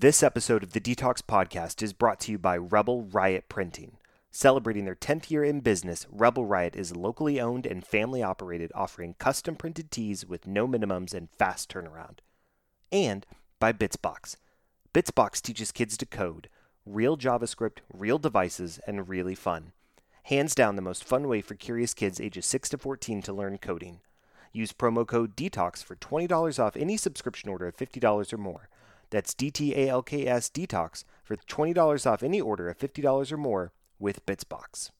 This episode of the DTALKS Podcast is brought to you by Rebel Riot Printing. Celebrating their 10th year in business, Rebel Riot is locally owned and family operated, offering custom printed tees with no minimums and fast turnaround. And by Bitsbox. Bitsbox teaches kids to code, real JavaScript, real devices, and really fun. Hands down, the most fun way for curious kids ages 6 to 14 to learn coding. Use promo code DETOX for $20 off any subscription order of $50 or more. That's DTALKS DETOX for $20 off any order of $50 or more with Bitsbox.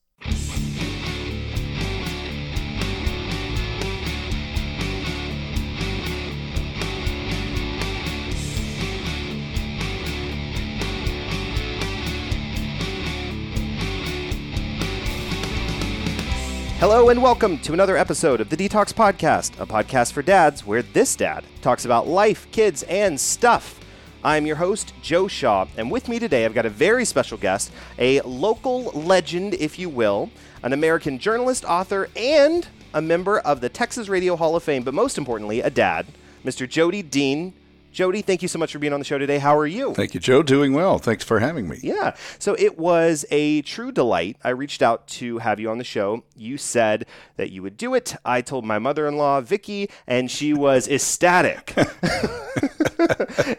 Hello and welcome to another episode of the DTALKS Podcast, a podcast for dads where this dad talks about life, kids, and stuff. I'm your host, Joe Shaw, and with me today I've got a very special guest, a local legend, if you will, an American journalist, author, and a member of the Texas Radio Hall of Fame, but most importantly, a dad, Mr. Jody Dean. Jody, thank you so much for being on the show today. How are you? Thank you, Joe. Doing well. Thanks for having me. Yeah. So it was a true delight. I reached out to have you on the show. You said that you would do it. I told my mother in law, Vicky, and she was ecstatic.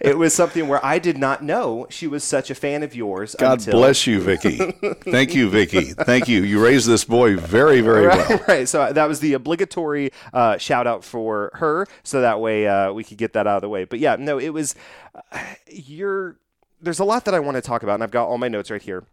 it was something where I did not know she was such a fan of yours. God until... bless you, Vicky. Thank you, Vicky. Thank you. You raised this boy very, very right, well. Right. So that was the obligatory uh, shout out for her, so that way uh, we could get that out of the way. But yeah, no, it was. Uh, you're. There's a lot that I want to talk about, and I've got all my notes right here.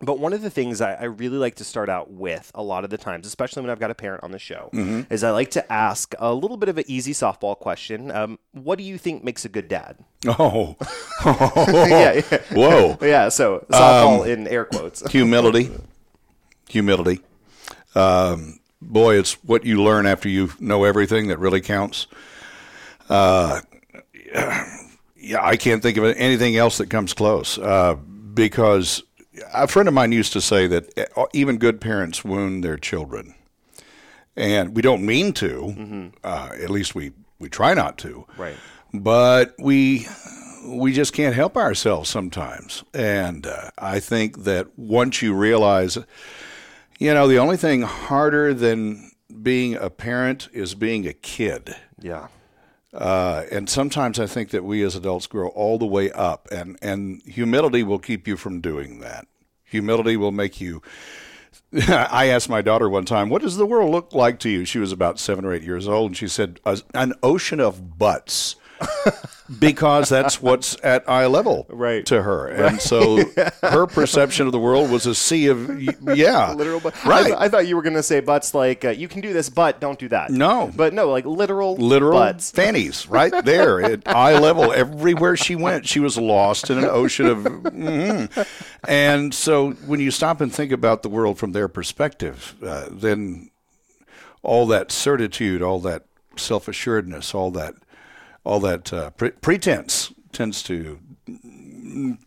But one of the things I, I, really like to start out with a lot of the times, especially when I've got a parent on the show, mm-hmm. is I like to ask a little bit of an easy softball question. Um, what do you think makes a good dad? Oh, yeah, yeah, whoa, yeah. So softball um, in air quotes. humility, humility. Um, boy, it's what you learn after you know everything that really counts. Uh, yeah, I can't think of anything else that comes close uh, because a friend of mine used to say that uh, even good parents wound their children, and we don't mean to. Mm-hmm. Uh, at least we we try not to. Right. But we we just can't help ourselves sometimes, and uh, I think that once you realize, you know, the only thing harder than being a parent is being a kid. Yeah. Uh, and sometimes I think that we as adults grow all the way up, and, and humility will keep you from doing that. Humility will make you. I asked my daughter one time, What does the world look like to you? She was about seven or eight years old, and she said, An ocean of butts because that's what's at eye level right. to her. And so her perception of the world was a sea of, yeah. literal but Right. I, th- I, thought you were going to say butts like, uh, you can do this, but don't do that. No. But no, like literal Literal butts. fannies right there at eye level. Everywhere she went, she was lost in an ocean of. Mm-hmm. And so when you stop and think about the world from their perspective, uh, then all that certitude, all that self assuredness, all that all that uh, pre- pretense tends to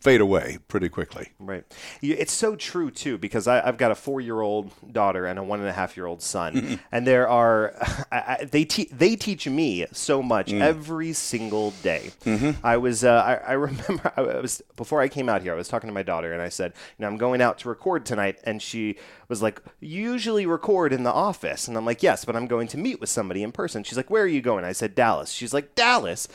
fade away pretty quickly. Right. It's so true too because I, have got a four-year-old daughter and a one and a half-year-old son, mm-hmm. and there are I, I, they te- they teach me so much mm. every single day. Mm-hmm. I was uh, I, I, remember I was before I came out here. I was talking to my daughter and I said, you know, I'm going out to record tonight, and she was like, "You usually record in the office," and I'm like, "Yes, but I'm going to meet with somebody in person." She's like, "Where are you going?" I said, "Dallas." She's like, "Dallas."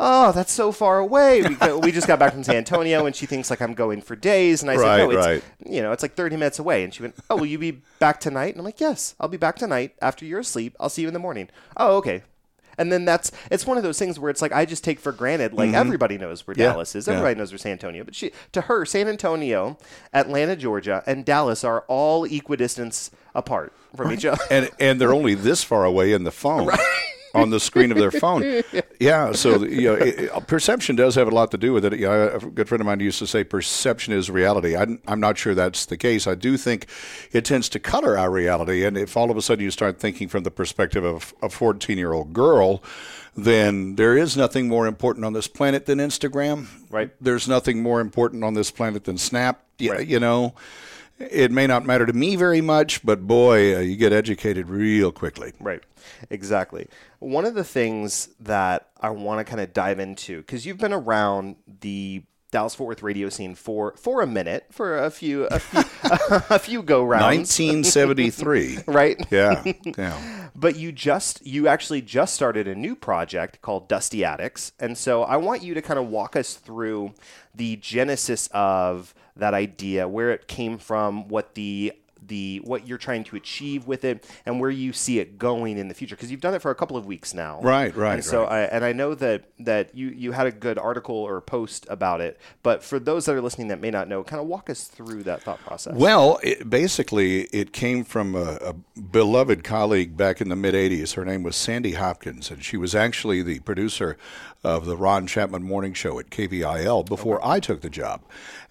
Oh, that's so far away. We, we just got back from San Antonio, and she thinks like I'm going for days. And I said, no, it's right. you know, it's like 30 minutes away. And she went, oh, will you be back tonight? And I'm like, yes, I'll be back tonight after you're asleep. I'll see you in the morning. Oh, okay. And then that's it's one of those things where it's like I just take for granted like mm-hmm. everybody knows where yeah. Dallas is. Everybody yeah. knows where San Antonio. But she to her, San Antonio, Atlanta, Georgia, and Dallas are all equidistance apart from each other. And and they're only this far away in the phone. On the screen of their phone. Yeah, so you know, it, perception does have a lot to do with it. You know, a good friend of mine used to say perception is reality. I'm, I'm not sure that's the case. I do think it tends to color our reality, and if all of a sudden you start thinking from the perspective of a 14 year old girl, then there is nothing more important on this planet than Instagram. Right. There's nothing more important on this planet than Snap. Right. You know it may not matter to me very much, but boy, uh, you get educated real quickly. Right. Exactly. One of the things that I want to kind of dive into, because you've been around the Dallas Fort Worth radio scene for for a minute, for a few a few, a few go rounds. 1973. right? yeah, yeah. But you just you actually just started a new project called Dusty Attics, and so I want you to kind of walk us through the genesis of that idea, where it came from, what the the what you're trying to achieve with it and where you see it going in the future. Because you've done it for a couple of weeks now. Right right and so right. I, and I know that that you you had a good article or post about it. But for those that are listening that may not know kind of walk us through that thought process. Well it, basically it came from a, a beloved colleague back in the mid 80s her name was Sandy Hopkins and she was actually the producer of the Ron Chapman morning show at KVIL before oh, okay. I took the job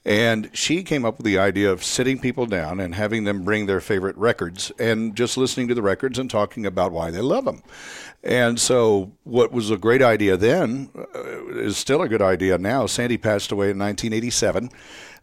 and she came up with the idea of sitting people down and having them bring their favorite records and just listening to the records and talking about why they love them. And so, what was a great idea then uh, is still a good idea now. Sandy passed away in 1987.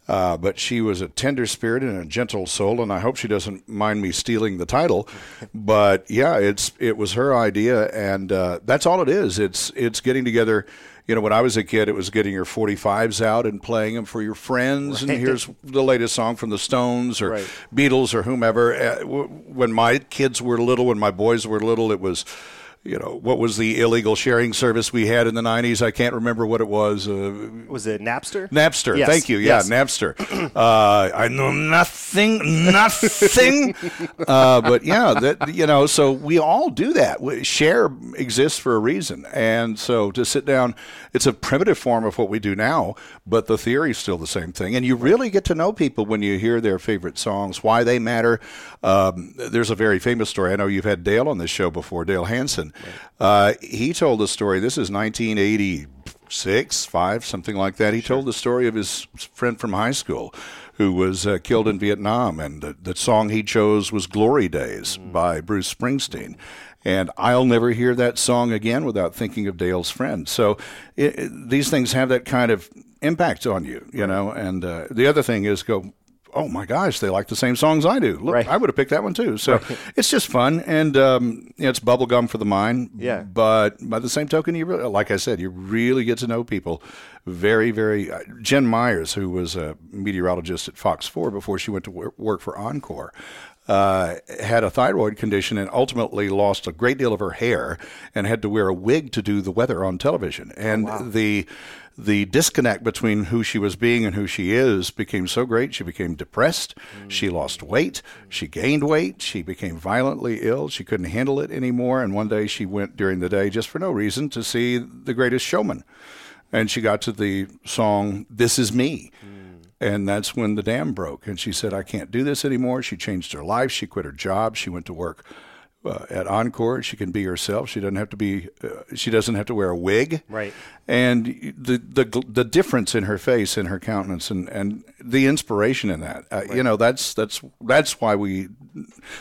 Uh, but she was a tender spirit and a gentle soul, and I hope she doesn't mind me stealing the title. But yeah, it's it was her idea, and uh, that's all it is. It's it's getting together you know, when I was a kid, it was getting your 45s out and playing them for your friends. Right. And here's the latest song from the Stones or right. Beatles or whomever. Uh, when my kids were little, when my boys were little, it was you know, what was the illegal sharing service we had in the 90s? I can't remember what it was. Uh, was it Napster? Napster. Yes. Thank you. Yeah, yes. Napster. Uh, I know nothing, nothing. uh, but yeah, that you know, so we all do that. Share exists for a reason, and so to sit down, it's a primitive form of what we do now, but the theory is still the same thing. And you really get to know people when you hear their favorite songs, why they matter. Um, there's a very famous story. I know you've had Dale on this show before, Dale Hansen. Uh, he told the story. This is 1986, five, something like that. He sure. told the story of his friend from high school who was uh, killed in Vietnam, and the, the, song he chose was "Glory Days" mm. by Bruce Springsteen. And I'll never hear that song again without thinking of Dale's friend. So it, it, these things have that kind of impact on you, you know. And uh, the other thing is go oh my gosh, they like the same songs I do. Look, right. I would have picked that one too. So right. it's just fun, and um, you know, it's bubblegum for the mind. Yeah. But by the same token, you really, like I said, you really get to know people very, very. Uh, Jen Myers, who was a meteorologist at Fox Four before she went to work for Encore. Uh, had a thyroid condition and ultimately lost a great deal of her hair and had to wear a wig to do the weather on television. And oh, wow. the the disconnect between who she was being and who she is became so great. She became depressed. Mm. She lost weight. She gained weight. She became violently ill. She couldn't handle it anymore. And one day she went during the day, just for no reason, to see The Greatest Showman. And she got to the song, This Is Me. Mm. And that's when the dam broke. And she said, I can't do this anymore. She changed her life. She quit her job. She went to work uh, at Encore. She can be herself. She doesn't have to be. Uh, she doesn't have to wear a wig. Right. And the the the difference in her face, in her countenance, and, and the inspiration in that. Uh, right. You know, that's that's that's why we.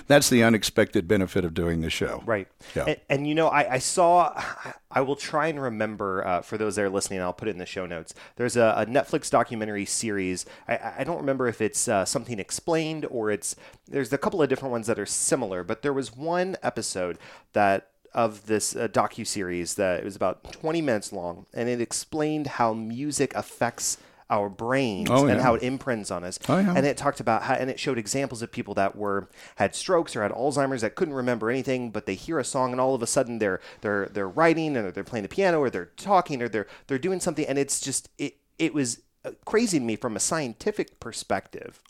That's the unexpected benefit of doing the show. Right. Yeah. And, and you know, I, I saw. I will try and remember uh, for those that are listening. I'll put it in the show notes. There's a, a Netflix documentary series. I, I don't remember if it's uh, something explained or it's. There's a couple of different ones that are similar, but there was one episode that of this uh, docu series that it was about 20 minutes long, and it explained how music affects our brains oh, yeah. and how it imprints on us. Oh, yeah. And it talked about how, and it showed examples of people that were had strokes or had Alzheimer's that couldn't remember anything, but they hear a song and all of a sudden they're they're they're writing or they're playing the piano or they're talking or they're they're doing something, and it's just it it was uh, crazy to me from a scientific perspective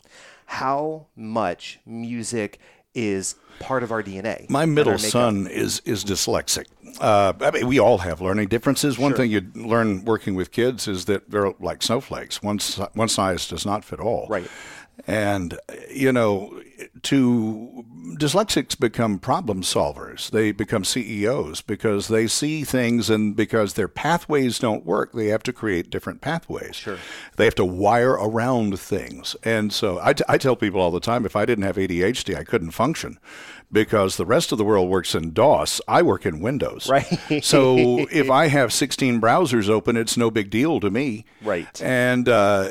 how much music is part of our DNA. My middle son is is dyslexic. Uh, I mean, we all have learning differences. One sure. thing you learn working with kids is that they're like snowflakes. One one size does not fit all. Right. And you know, to dyslexics become problem solvers. They become CEOs because they see things and because their pathways don't work, they have to create different pathways. Sure. They have to wire around things. And so I, t- I tell people all the time if I didn't have ADHD, I couldn't function because the rest of the world works in DOS. I work in Windows. Right. so if I have 16 browsers open, it's no big deal to me. Right. And, uh,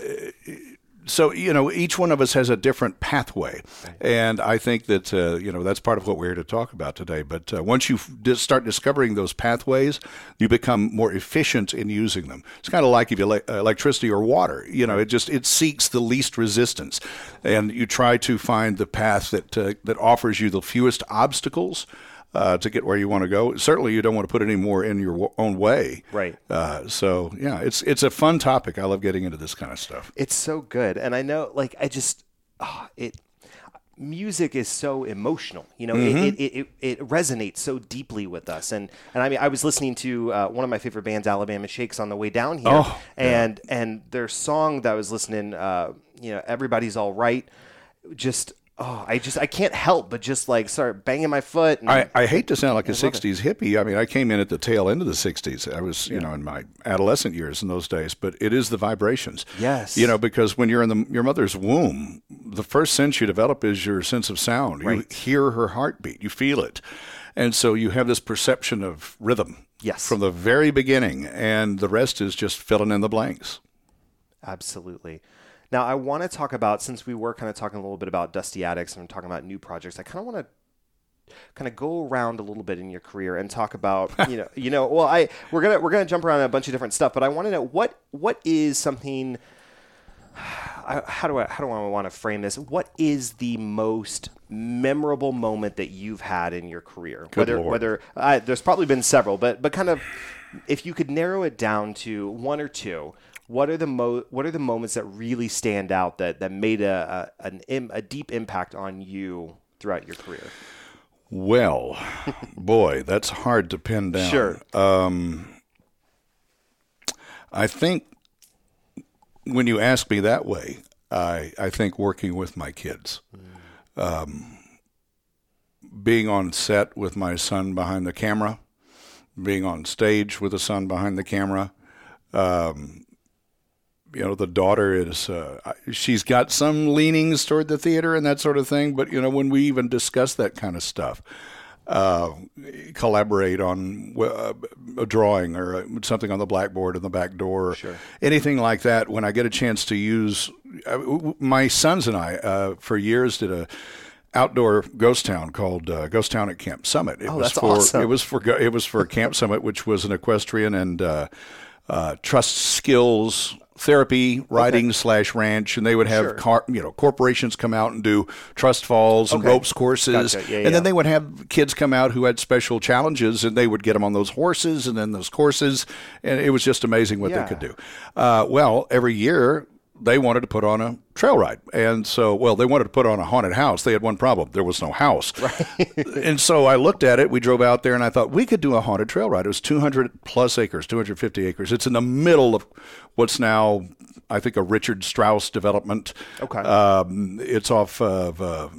so you know, each one of us has a different pathway, and I think that uh, you know that's part of what we're here to talk about today. But uh, once you f- start discovering those pathways, you become more efficient in using them. It's kind of like if you like electricity or water. You know, it just it seeks the least resistance, and you try to find the path that uh, that offers you the fewest obstacles uh, to get where you want to go. Certainly, you don't want to put any more in your own way. Right. Uh, so yeah, it's it's a fun topic. I love getting into this kind of stuff. It's so good, and I know, like, I just oh, it. Music is so emotional, you know. Mm-hmm. It, it, it, it resonates so deeply with us, and and I mean, I was listening to uh, one of my favorite bands, Alabama Shakes, on the way down here, Oh, and and their song that I was listening, uh, you know, everybody's all right, just oh, I just I can't help but just like start banging my foot. And, I, I hate to sound like a '60s hippie. I mean, I came in at the tail end of the '60s. I was, you know, in my adolescent years in those days. But it is the vibrations. Yes. You know, because when you're in the, your mother's womb, the first sense you develop is your sense of sound. You hear her heartbeat. You feel it, and so you have this perception of rhythm. Yes. From the very beginning, and the rest is just filling in the blanks. Absolutely. Now, I want to talk about since we were kind of talking a little bit about Dusty Attics and talking about new projects. I kind of want to kind of go around a little bit in your career and talk about you know you know well I we're gonna we're gonna jump around a bunch of different stuff, but I want to know what what is something. I, how do I how do I want to frame this? What is the most memorable moment that you've had in your career? whether Lord. whether uh, there's probably been several, but but kind of if you could narrow it down to one or two, what are the mo- what are the moments that really stand out that that made a a, an Im- a deep impact on you throughout your career? Well, boy, that's hard to pin down. Sure. I think when you ask me that way, I, I think working with my kids. Um, being on set with my son behind the camera, being on stage with a son behind the camera. Um, you know, the daughter is, uh, she's got some leanings toward the theater and that sort of thing. But, you know, when we even discuss that kind of stuff, uh, collaborate on uh, a drawing or uh, something on the blackboard in the back door, Sure. anything like that. When I get a chance to use, uh, my sons and I, uh, for years, did a outdoor ghost town called uh, Ghost Town at Camp Summit. It Oh, was that's for awesome. it was for it was for Camp Summit, which was an equestrian and uh, uh, trust skills therapy riding slash ranch, and they would have Sure. car, you know corporations come out and do trust falls and Okay. ropes courses, Gotcha. Yeah, and yeah. then they would have kids come out who had special challenges, and they would get them on those horses and then those courses, and it was just amazing what Yeah. they could do. Uh, well, every year they wanted to put on a trail ride, and so well they wanted to put on a haunted house. They had one problem: there was no house. Right. and so I looked at it. We drove out there, and I thought we could do a haunted trail ride. It was 200 plus acres, 250 acres. It's in the middle of what's now. I think a Richard Strauss development. Okay. Um, it's off of uh,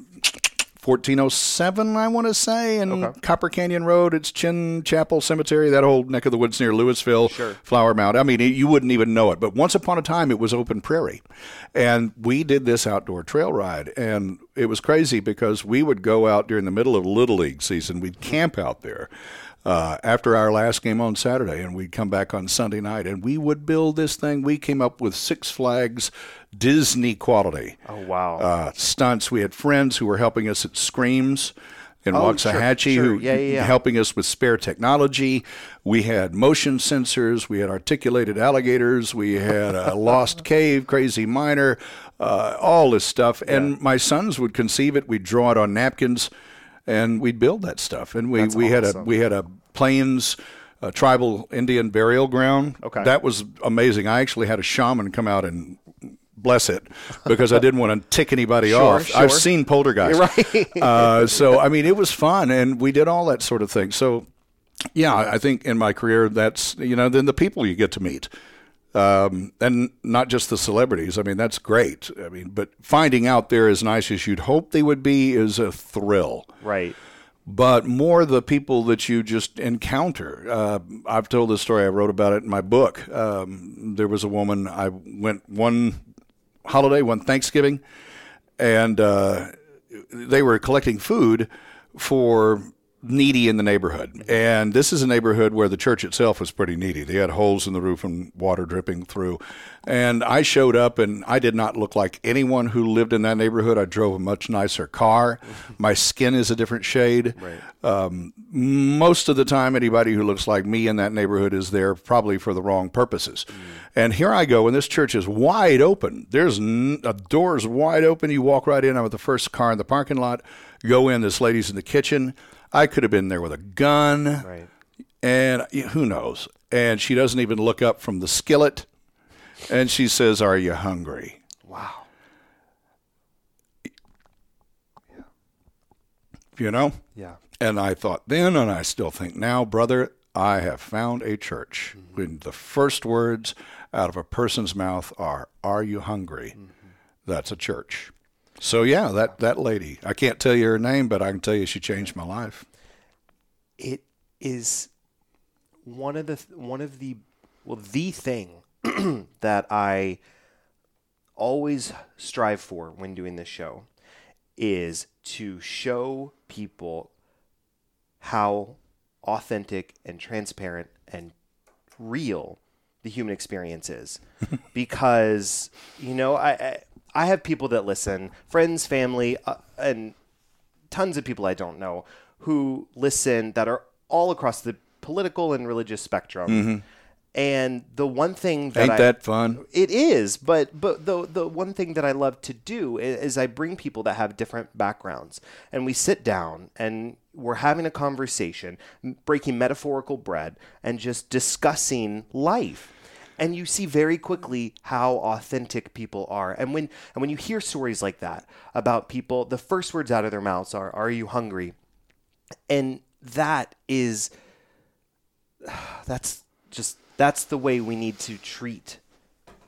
1407, I want to say, and Okay. Copper Canyon Road. It's Chinn Chapel Cemetery, that whole neck of the woods near Lewisville, Sure. Flower Mound. I mean, you wouldn't even know it. But once upon a time, it was open prairie. And we did this outdoor trail ride. And it was crazy because we would go out during the middle of Little League season. We'd camp out there. Uh, after our last game on Saturday, and we'd come back on Sunday night, and we would build this thing. We came up with Six Flags Disney quality Oh wow. uh, stunts. We had friends who were helping us at Screams in Oh, Waxahachie sure. who Yeah, yeah, yeah. helping us with spare technology. We had motion sensors. We had articulated alligators. We had a lost cave, crazy miner, uh, all this stuff. And my sons would conceive it. We'd draw it on napkins, and we'd build that stuff. And we, That's we had a we had a plains. uh tribal Indian burial ground. Okay. that was amazing. I actually had a shaman come out and bless it because I didn't want to tick anybody Sure, off. I've seen poltergeist. Right. uh, so I mean, it was fun, and we did all that sort of thing. So yeah, I think in my career, that's you know, then the people you get to meet. Um, and not just the celebrities. I mean, that's great. I mean, but finding out they're as nice as you'd hope they would be is a thrill right. but more the people that you just encounter. Uh, I've told this story. I wrote about it in my book. Um, there was a woman. I went one holiday, one Thanksgiving, and uh, they were collecting food for needy in the neighborhood. And this is a neighborhood where the church itself was pretty needy. They had holes in the roof and water dripping through. And I showed up and I did not look like anyone who lived in that neighborhood. I drove a much nicer car. My skin is a different shade. Right. Um, most of the time, anybody who looks like me in that neighborhood is there probably for the wrong purposes. And here I go, and this church is wide open. There's n- a door's wide open. You walk right in. I'm with the first car in the parking lot. Go in. This lady's in the kitchen. I could have been there with a gun, Right. and who knows? And she doesn't even look up from the skillet, and she says, "Are you hungry?" Wow. You know. Yeah. And I thought then, and I still think now, brother, I have found a church. Mm-hmm. When the first words out of a person's mouth are, Are you hungry? Mm-hmm. That's a church. So, yeah, that, that lady, I can't tell you her name, but I can tell you she changed my life. it is one of the one of the well the thing that I always strive for when doing this show is to show people how authentic and transparent and real the human experience is because you know I, I I have people that listen friends family uh, and tons of people I don't know who listen that are all across the political and religious spectrum. And the one thing that Ain't I, that fun? it is, but but the the one thing that I love to do i- is I bring people that have different backgrounds, and we sit down and we're having a conversation, breaking metaphorical bread, and just discussing life. And you see very quickly how authentic people are, and when and when you hear stories like that about people, the first words out of their mouths are, "Are you hungry?" And that is that's just that's the way we need to treat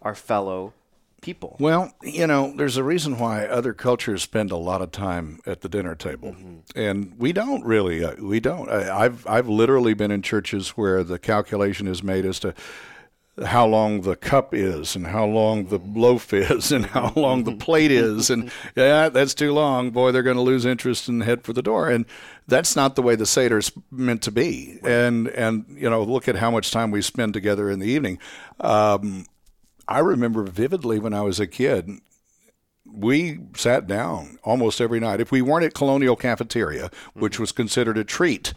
our fellow people. Well, you know, there's a reason why other cultures spend a lot of time at the dinner table, and we don't really. Uh, we don't. I, I've I've literally been in churches where the calculation is made as to how long the cup is and how long the loaf is and how long the plate is and yeah that's too long. Boy they're going to lose interest and head for the door. And that's not the way the seder's meant to be. And and you know look at how much time we spend together in the evening. Um, I remember vividly when I was a kid, we sat down almost every night. If we weren't at Colonial Cafeteria, which was considered a treat,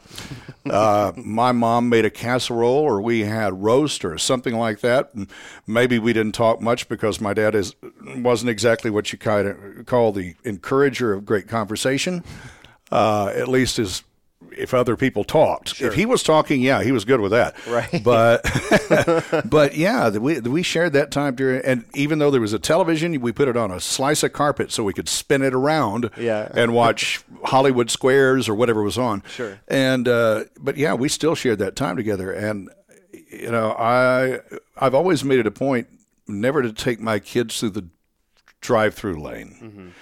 uh, my mom made a casserole or we had roast or something like that. Maybe we didn't talk much because my dad is wasn't exactly what you kind of call the encourager of great conversation. Uh, at least as if other people talked. If he was talking, yeah, he was good with that. Right. But but yeah, we we shared that time during, and even though there was a television, we put it on a slice of carpet so we could spin it around, Yeah. and watch Hollywood Squares or whatever was on. Sure. And uh, but yeah, we still shared that time together, and you know, I I've always made it a point never to take my kids through the drive-through lane.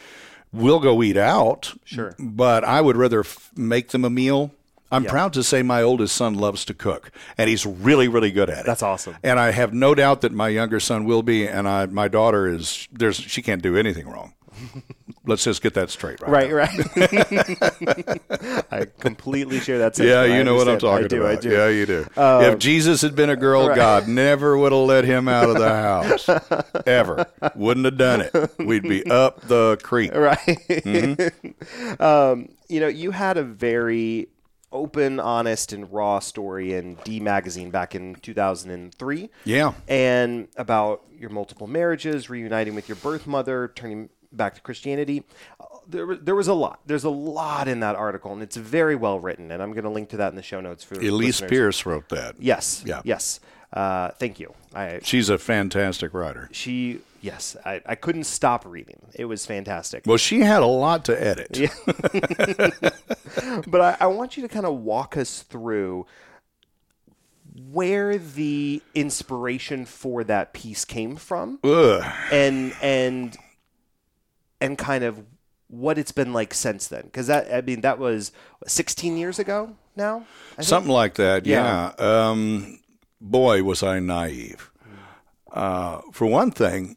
We'll go eat out, Sure. but I would rather f- make them a meal. I'm proud to say my oldest son loves to cook, and he's really, really good at it. That's awesome. And I have no doubt that my younger son will be, and I, my daughter is. There's she can't do anything wrong. Let's just get that straight, right? Right, right. I completely share that. Yeah, you know what I'm talking I do, about. I do. Yeah, you do. if Jesus had been a girl, God never would have let him out of the house. Ever. Wouldn't have done it. We'd be up the creek. Right. Mm-hmm. um, you know, you had a very open, honest, and raw story in D Magazine back in 2003. Yeah. And about your multiple marriages, reuniting with your birth mother, turning back to Christianity. There, there was a lot. There's a lot in that article, and it's very well written. And I'm going to link to that in the show notes for Elise listeners. Pierce wrote that. Yes. Yeah. Yes. Uh, thank you. I She's a fantastic writer. she yes I, I couldn't stop reading. It was fantastic. Well, she had a lot to edit. but I, I want you to kind of walk us through where the inspiration for that piece came from Ugh. and and and kind of what it's been like since then because that i mean that was 16 years ago now I think? Something like that, yeah. Yeah. Um, boy, was I naive. Uh, for one thing,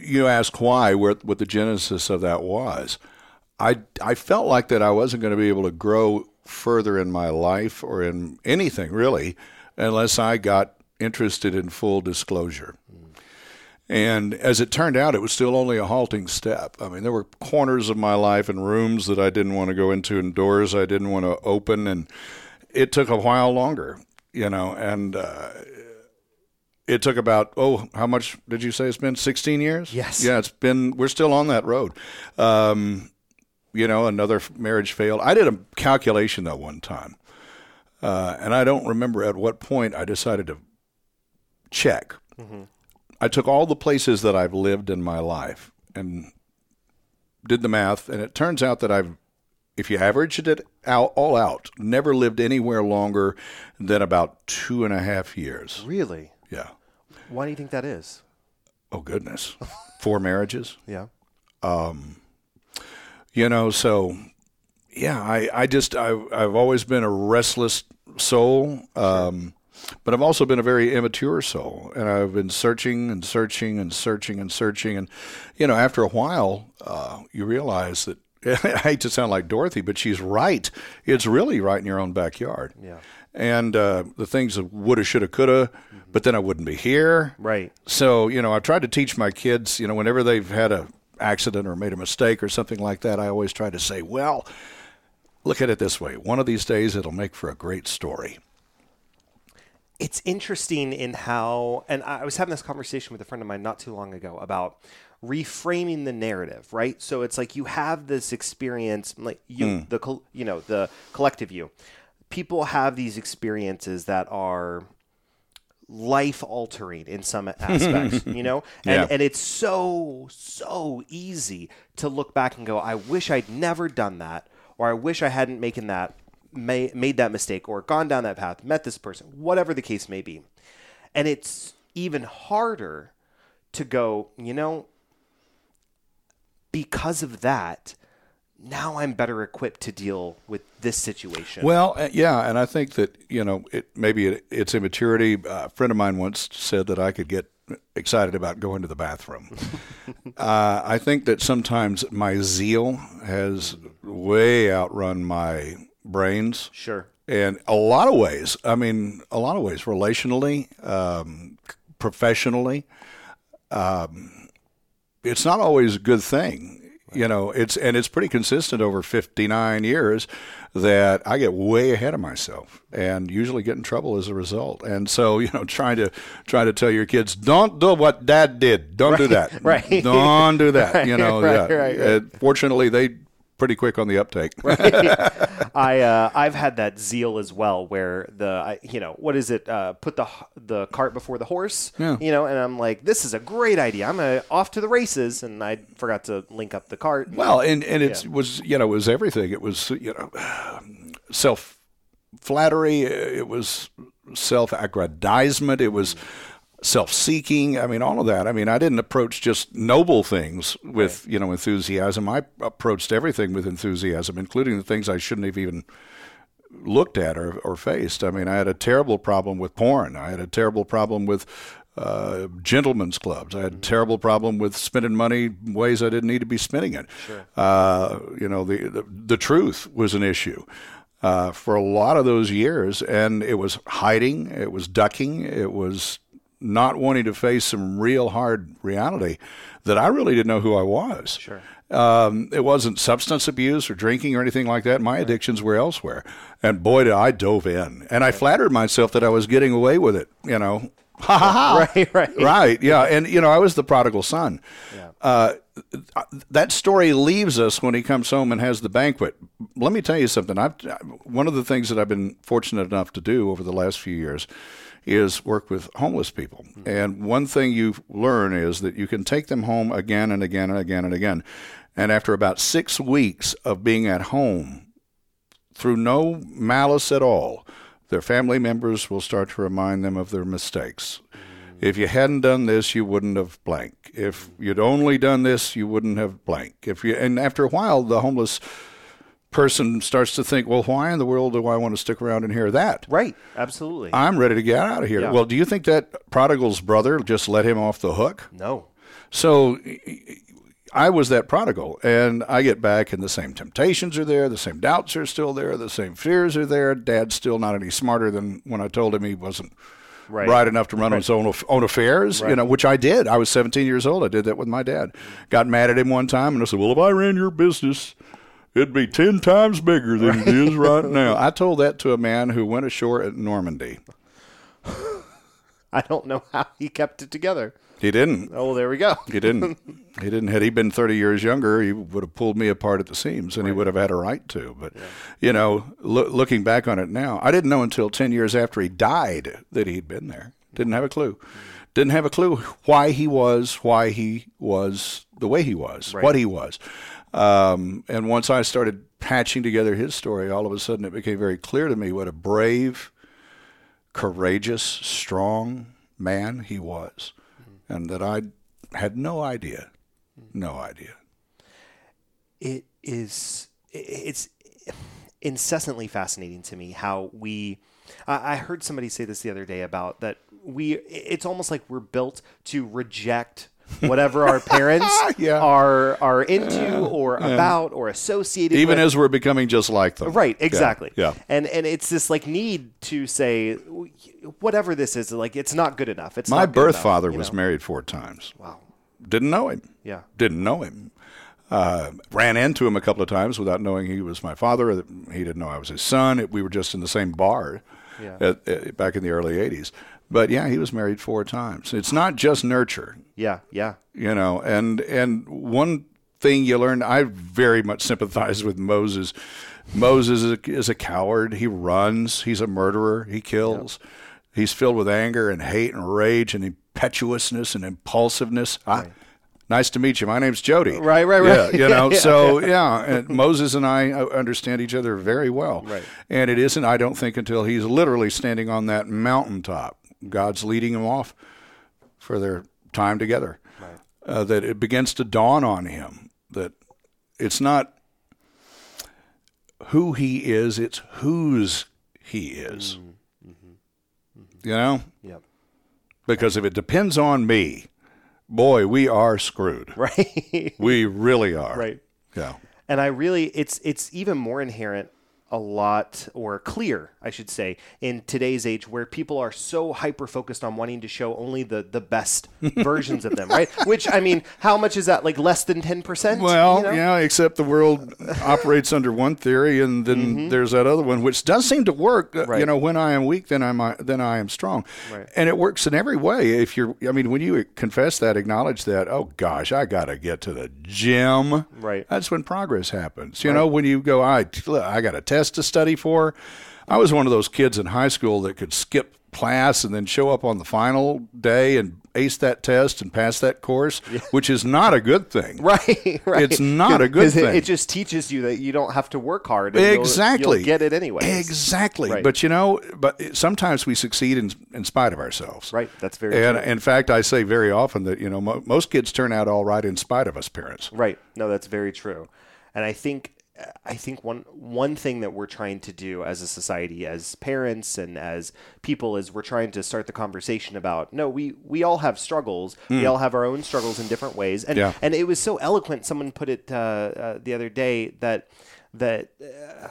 you ask why, where, what the genesis of that was. I I felt like that I wasn't going to be able to grow further in my life or in anything really unless I got interested in full disclosure. And as it turned out, it was still only a halting step. I mean, there were corners of my life and rooms that I didn't want to go into and doors I didn't want to open. And it took a while longer, you know, and uh, it took about, oh, how much did you say it's been? 16 years? Yes. Yeah, it's been, we're still on that road. Um, you know, another marriage failed. I did a calculation that one time. Uh, and I don't remember at what point I decided to check. Mm-hmm. I took all the places that I've lived in my life and did the math, and it turns out that I've, if you averaged it out all out, never lived anywhere longer than about two and a half years. Really? Yeah. Why do you think that is? Oh goodness, four marriages. Yeah. Um, you know, so yeah, I, I just I I've always been a restless soul. Um, but I've also been a very immature soul, and I've been searching and searching and searching and searching, and you know, after a while, uh, you realize that I hate to sound like Dorothy, but she's right. It's really right in your own backyard. Yeah. And uh, the things of woulda, shoulda, coulda, mm-hmm. but then I wouldn't be here. Right. So you know, I've tried to teach my kids. You know, whenever they've had a accident or made a mistake or something like that, I always try to say, well, look at it this way: one of these days, it'll make for a great story it's interesting in how, and I was having this conversation with a friend of mine not too long ago about reframing the narrative, right? So it's like you have this experience, like you, mm. the you know the collective you. People have these experiences that are life altering in some aspects, you know? And yeah. and it's so so easy to look back and go, I wish I'd never done that or I wish I hadn't making that may, made that mistake or gone down that path, met this person, whatever the case may be. And it's even harder to go, you know, because of that, now I'm better equipped to deal with this situation. Well, uh, yeah, and I think that you know, it maybe it, it's immaturity. Uh, a friend of mine once said that I could get excited about going to the bathroom. uh, I think that sometimes my zeal has way outrun my brains. Sure. And a lot of ways. I mean, a lot of ways, relationally, um, professionally. Um, it's not always a good thing. You know, it's and it's pretty consistent over 59 years that I get way ahead of myself and usually get in trouble as a result. And so, you know, trying to trying to tell your kids, don't do what dad did. Don't right, do that. Right. Don't do that. Right, you know, right, yeah. Right, right. Fortunately, they pretty quick on the uptake. right. I uh, I've had that zeal as well, where the I, you know what is it? Uh, put the the cart before the horse. Yeah. You know, and I'm like, this is a great idea. I'm uh, off to the races, and I forgot to link up the cart. Well, and and it yeah. was you know it was everything. It was you know self flattery. It was self aggrandizement. It was. Mm-hmm self-seeking i mean all of that i mean i didn't approach just noble things with right. you know enthusiasm i approached everything with enthusiasm including the things i shouldn't have even looked at or, or faced i mean i had a terrible problem with porn i had a terrible problem with uh, gentlemen's clubs. I had a mm-hmm. terrible problem with spending money ways I didn't need to be spending it. Sure. Uh, you know, the, the, the truth was an issue. Uh, for a lot of those years, and it was hiding, it was ducking, it was not wanting to face some real hard reality that I really didn't know who I was. Sure. Um, it wasn't substance abuse or drinking or anything like that. My addictions were elsewhere. And boy, did I dove in. And I flattered myself that I was getting away with it, you know. Ha ha ha. Right, right. Right, yeah. And, you know, I was the prodigal son. Yeah. Uh, that story leaves us when he comes home and has the banquet. Let me tell you something. I've, one of the things that I've been fortunate enough to do over the last few years is work with homeless people. Mm-hmm. And one thing you learn is that you can take them home again and again and again and again. And after about six weeks of being at home, through no malice at all, their family members will start to remind them of their mistakes. Mm-hmm. If you hadn't done this, you wouldn't have blank. If you'd only done this, you wouldn't have blank. If you and after a while, the homeless person starts to think, well, why in the world do I want to stick around and hear that? Right, absolutely. I'm ready to get out of here. Yeah. Well, do you think that prodigal's brother just let him off the hook? No. So I was that prodigal, and I get back, and the same temptations are there, the same doubts are still there, the same fears are there. Dad's still not any smarter than when I told him he wasn't Right. bright enough to run Right. his own own affairs. You know, which I did. I was 17 years old. I did that with my dad. Got mad at him one time, and I said, "Well, if I ran your business." It'd be ten times bigger than it is right now. I told that to a man who went ashore at Normandy. I don't know how he kept it together. He didn't. Oh, there we go. He didn't. he didn't. Had he been 30 years younger, he would have pulled me apart at the seams, and he would have had a right to. But, you know, loo- looking back on it now, I didn't know until 10 years after he died that he'd been there. Didn't have a clue. Didn't have a clue why he was, why he was the way he was, Right. what he was. Um, and once I started patching together his story, all of a sudden it became very clear to me what a brave, courageous, strong man he was, and that I had no idea, hmm. no idea. it is it's incessantly fascinating to me how we I I heard somebody say this the other day about that we it's almost like we're built to reject whatever our parents Yeah. are are into or about or associated with Even with. as we're becoming just like them. Right, exactly. Yeah. And and it's this like need to say whatever this is like it's not good enough. It's My birth enough, father was know? married four times. Wow. Didn't know him. Yeah. Didn't know him. Uh, ran into him a couple of times without knowing he was my father. That he didn't know I was his son. We were just in the same bar Yeah. at, at, back in the early 80s. But yeah, he was married four times. It's not just nurture. Yeah, yeah. you know and and one thing you learn i very much sympathize with moses moses is a, is a coward he runs he's a murderer he kills he's filled with anger and hate and rage and impetuousness and impulsiveness ah, nice to meet you my name's jody Right, right, right. yeah you know Yeah. so yeah and moses and i uh, understand each other very well Right. and it isn't i don't think until he's literally standing on that mountaintop god's leading him off for their time together uh, that it begins to dawn on him that it's not who he is, it's whose he is. You know? Yep. Because if it depends on me, boy, we are screwed. Right. We really are. right. Yeah. and I really it's it's even more inherent a lot or clear, I should say, in today's age where people are so hyper focused on wanting to show only the the best versions of them, right? Which I mean, how much is that? Like less than ten percent? Well, yeah, except the world operates under one theory, and then there's that other one, which does seem to work. Uh, You know, when I am weak, then I'm then I am strong, Right. and it works in every way. If you're, I mean, when you confess that, acknowledge that. Oh gosh, I got to get to the gym. Right. That's when progress happens. You know, when you go, I look, I got a test to study for. I was one of those kids in high school that could skip class and then show up on the final day and ace that test and pass that course, which is not a good thing. Right, right. It's not a good it- thing. It, just teaches you that you don't have to work hard. And you'll- Exactly. you'll get it anyway. Exactly. Right. But you know, but sometimes we succeed in, in spite of ourselves. Right. That's very true. And true. in fact, I say very often that you know mo- most kids turn out all right in spite of us parents. Right. No, that's very true. And I think I think one one thing that we're trying to do as a society, as parents and as people, is we're trying to start the conversation about no, we we all have struggles. We all have our own struggles in different ways. And. Yeah. and it was so eloquent. Someone put it uh, uh, the other day that that uh,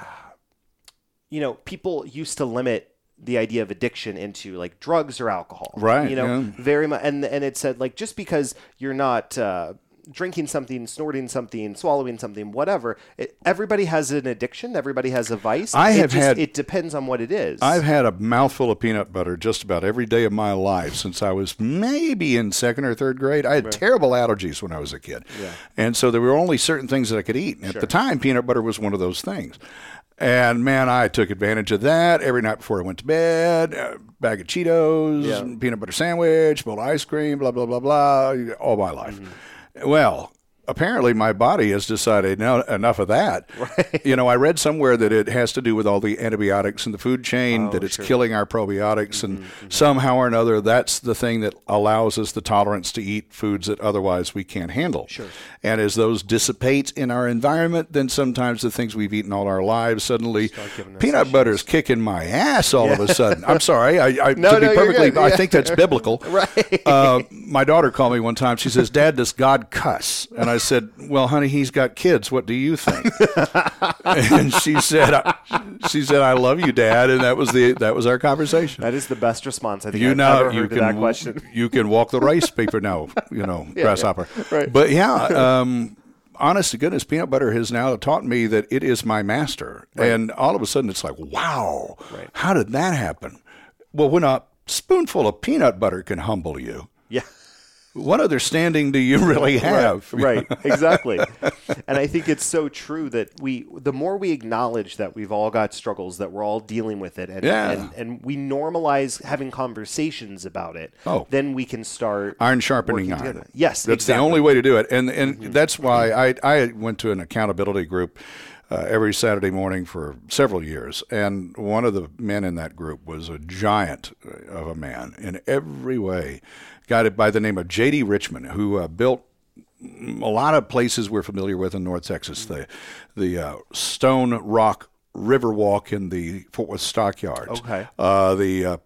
you know people used to limit the idea of addiction into like drugs or alcohol Right, you know yeah. very much and and it said like just because you're not uh, drinking something snorting something swallowing something whatever it, everybody has an addiction everybody has a vice I It have just- had- it depends on what it is I've had a mouthful of peanut butter just about every day of my life since I was maybe in second or third grade. I had terrible allergies when I was a kid. And so there were only certain things that I could eat. And At the time, peanut butter was one of those things. And man, I took advantage of that every night before I went to bed. A bag of Cheetos, Yeah. peanut butter sandwich, bowl of ice cream, blah, blah, blah, blah, all my life. Mm-hmm. Well, apparently my body has decided no, enough of that. You know, I read somewhere that it has to do with all the antibiotics in the food chain, that it's killing our probiotics, and somehow or another, that's the thing that allows us the tolerance to eat foods that otherwise we can't handle. Sure. And as those dissipate in our environment, then sometimes the things we've eaten all our lives suddenly, peanut butter is kicking my ass all of a sudden. I'm sorry. I, I, No, to be no, perfectly, good. I think that's biblical. Right. Uh, my daughter called me one time. She says, "Dad, does God cuss?" And I I said, "Well, honey, he's got kids. What do you think?" and she said, "She said I love you, Dad," and that was the that was our conversation. That is the best response I think you I've know ever you can that question. you can walk the rice paper now. You know, grasshopper. right. But yeah. Um, honest to goodness, peanut butter has now taught me that it is my master. And all of a sudden, it's like, wow, Right. how did that happen? Well, when a spoonful of peanut butter can humble you, Yeah. What other standing do you really have? right exactly and i think it's so true that we the more we acknowledge that we've all got struggles that we're all dealing with it and Yeah. and, and we normalize having conversations about it Oh. then we can start Iron sharpening iron. yes that's exactly. Mm-hmm. the only way to do it, and and that's why I I went to an accountability group uh, every Saturday morning for several years, and one of the men in that group was a giant of a man in every way, guy by the name of J.D. Richmond, who uh, built a lot of places we're familiar with in North Texas. The the uh, Stone Rock Riverwalk in the Fort Worth Stockyards. Okay. Uh, the uh,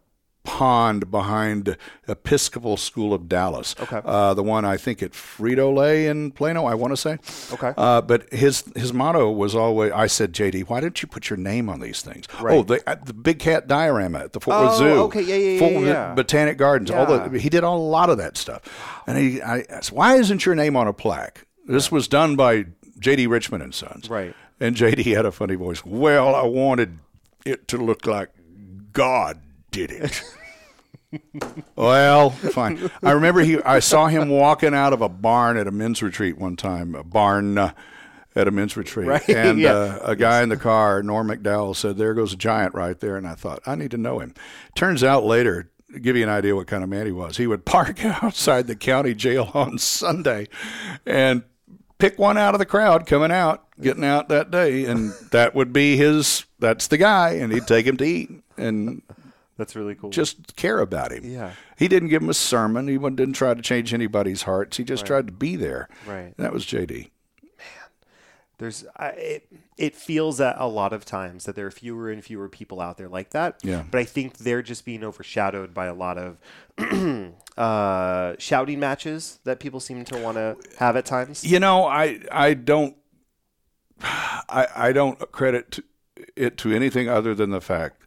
pond behind Episcopal School of Dallas. Okay. Uh, the one I think at Frito Lay in Plano, I want to say. Okay. Uh, but his his motto was always, I said, JD, why didn't you put your name on these things? Right. Oh, the, uh, the big cat diorama at the Fort Worth Oh, Zoo. okay, yeah, yeah, Fort yeah, yeah. Botanic Gardens. All the, he did a lot of that stuff. And he, I asked, why isn't your name on a plaque? This was done by J.D. Richmond and Sons. Right. And J.D. had a funny voice. Well, I wanted it to look like God did it. well, fine. I remember he. I saw him walking out of a barn at a men's retreat one time. A barn uh, at a men's retreat, Right, and yeah. uh, a guy in the car, Norm McDowell, said, "There goes a giant right there." And I thought, I need to know him. Turns out later. to Give you an idea what kind of man he was. He would park outside the county jail on Sunday, and pick one out of the crowd coming out, getting out that day, and that would be his. That's the guy, and he'd take him to eat and that's really cool just care about him. Yeah. he didn't give him a sermon. He didn't try to change anybody's hearts. He just tried to be there. Right. That was JD. Man, there's I, it, it feels that a lot of times that there are fewer and fewer people out there like that Yeah. but i think they're just being overshadowed by a lot of uh, shouting matches that people seem to want to have at times You know, I I don't I I don't credit to- it to anything other than the fact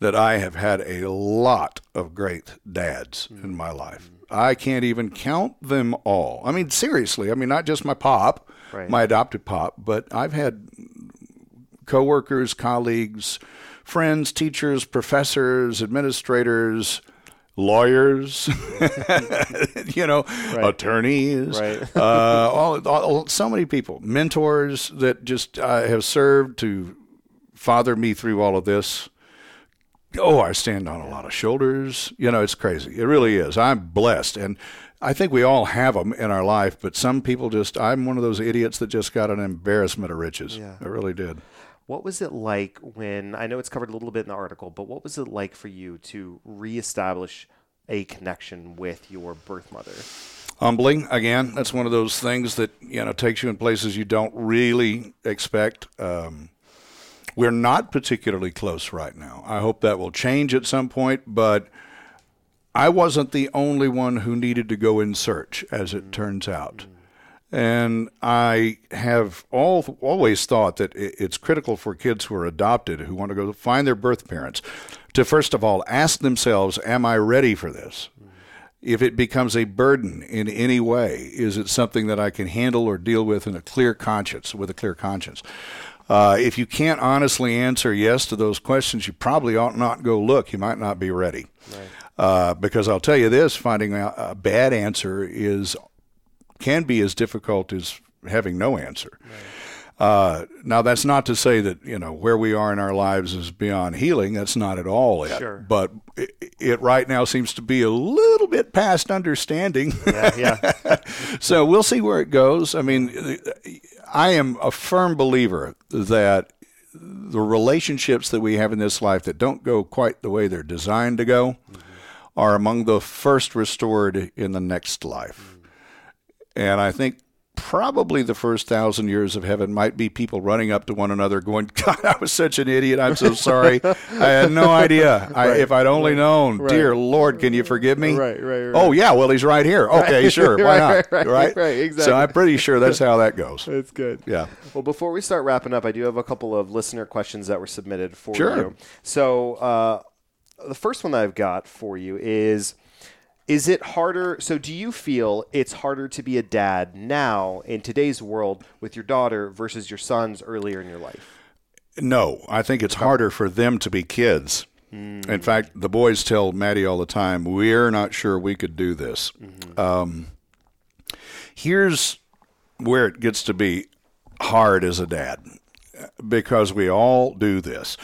that I have had a lot of great dads in my life. I can't even count them all. I mean, seriously. I mean, not just my pop, Right. my adopted pop, but I've had coworkers, colleagues, friends, teachers, professors, administrators, lawyers, you know, attorneys, Right. uh, all, all, so many people, mentors that just uh, have served to father me through all of this. Oh, I stand on a lot of shoulders. You know, it's crazy. It really is. I'm blessed. And I think we all have them in our life, but some people just, I'm one of those idiots that just got an embarrassment of riches. Yeah. I really did. What was it like when I know it's covered a little bit in the article, but what was it like for you to reestablish a connection with your birth mother? Humbling, again, that's one of those things that, you know, takes you in places you don't really expect. Um, we're not particularly close right now. I hope that will change at some point, but I wasn't the only one who needed to go in search, as it turns out. And I have all, always thought that it's critical for kids who are adopted, who want to go find their birth parents, to first of all ask themselves, Am I ready for this? If it becomes a burden in any way, is it something that I can handle or deal with in a clear conscience, with a clear conscience? Uh, if you can't honestly answer yes to those questions, you probably ought not go look. You might not be ready. Uh, because I'll tell you this: finding a, a bad answer is can be as difficult as having no answer. Uh, now, that's not to say that you know where we are in our lives is beyond healing. That's not at all it. Sure. But it, it right now seems to be a little bit past understanding. Yeah, yeah. so we'll see where it goes. I mean, I am a firm believer that the relationships that we have in this life that don't go quite the way they're designed to go are among the first restored in the next life. And I think probably the first thousand years of heaven might be people running up to one another going, God, I was such an idiot. I'm so sorry. I had no idea. I, if I'd only known, dear Lord, can you forgive me? Right, right, right. Oh, yeah, well, he's right here. Okay, sure. Why not? Right, right, right, exactly. So I'm pretty sure that's how that goes. That's good. Yeah. Well, before we start wrapping up, I do have a couple of listener questions that were submitted for Sure. you. So, uh, the first one that I've got for you is Is it harder? So, do you feel it's harder to be a dad now in today's world with your daughter versus your sons earlier in your life? No, I think it's harder for them to be kids. In fact, the boys tell Maddie all the time, "We're not sure we could do this." Um, here's where it gets to be hard as a dad because we all do this.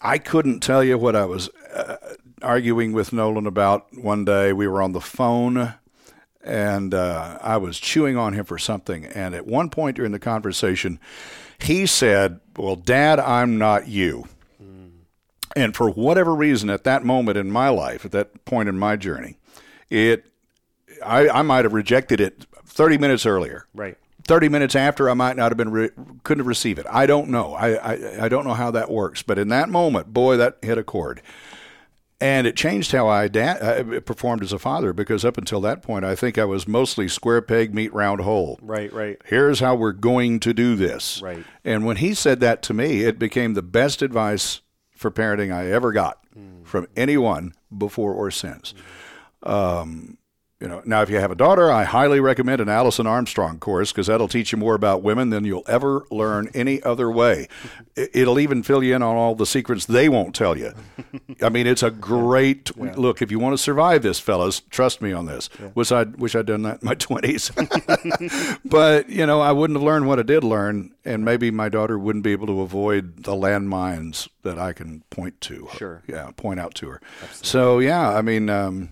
I couldn't tell you what I was uh, arguing with Nolan about one day. We were on the phone and uh, I was chewing on him for something. And at one point during the conversation, he said, Well, Dad, I'm not you. And for whatever reason, at that moment in my life, at that point in my journey, it I, I might have rejected it 30 minutes earlier. Right. 30 minutes after, I might not have been re- couldn't have received it. I don't know. I, I I don't know how that works. But in that moment, boy, that hit a chord, and it changed how I da- uh, performed as a father. Because up until that point, I think I was mostly square peg meet round hole. Right, right. Here's how we're going to do this. Right. And when he said that to me, it became the best advice for parenting I ever got from anyone before or since. Um, you know, now if you have a daughter, I highly recommend an Alison Armstrong course because that'll teach you more about women than you'll ever learn any other way. It- It'll even fill you in on all the secrets they won't tell you. I mean, it's a great look. If you want to survive this, fellas, trust me on this. Wish I wish I'd done that in my twenties, but you know, I wouldn't have learned what I did learn, and maybe my daughter wouldn't be able to avoid the landmines that I can point to. Sure. yeah, point out to her. So yeah, I mean. Um,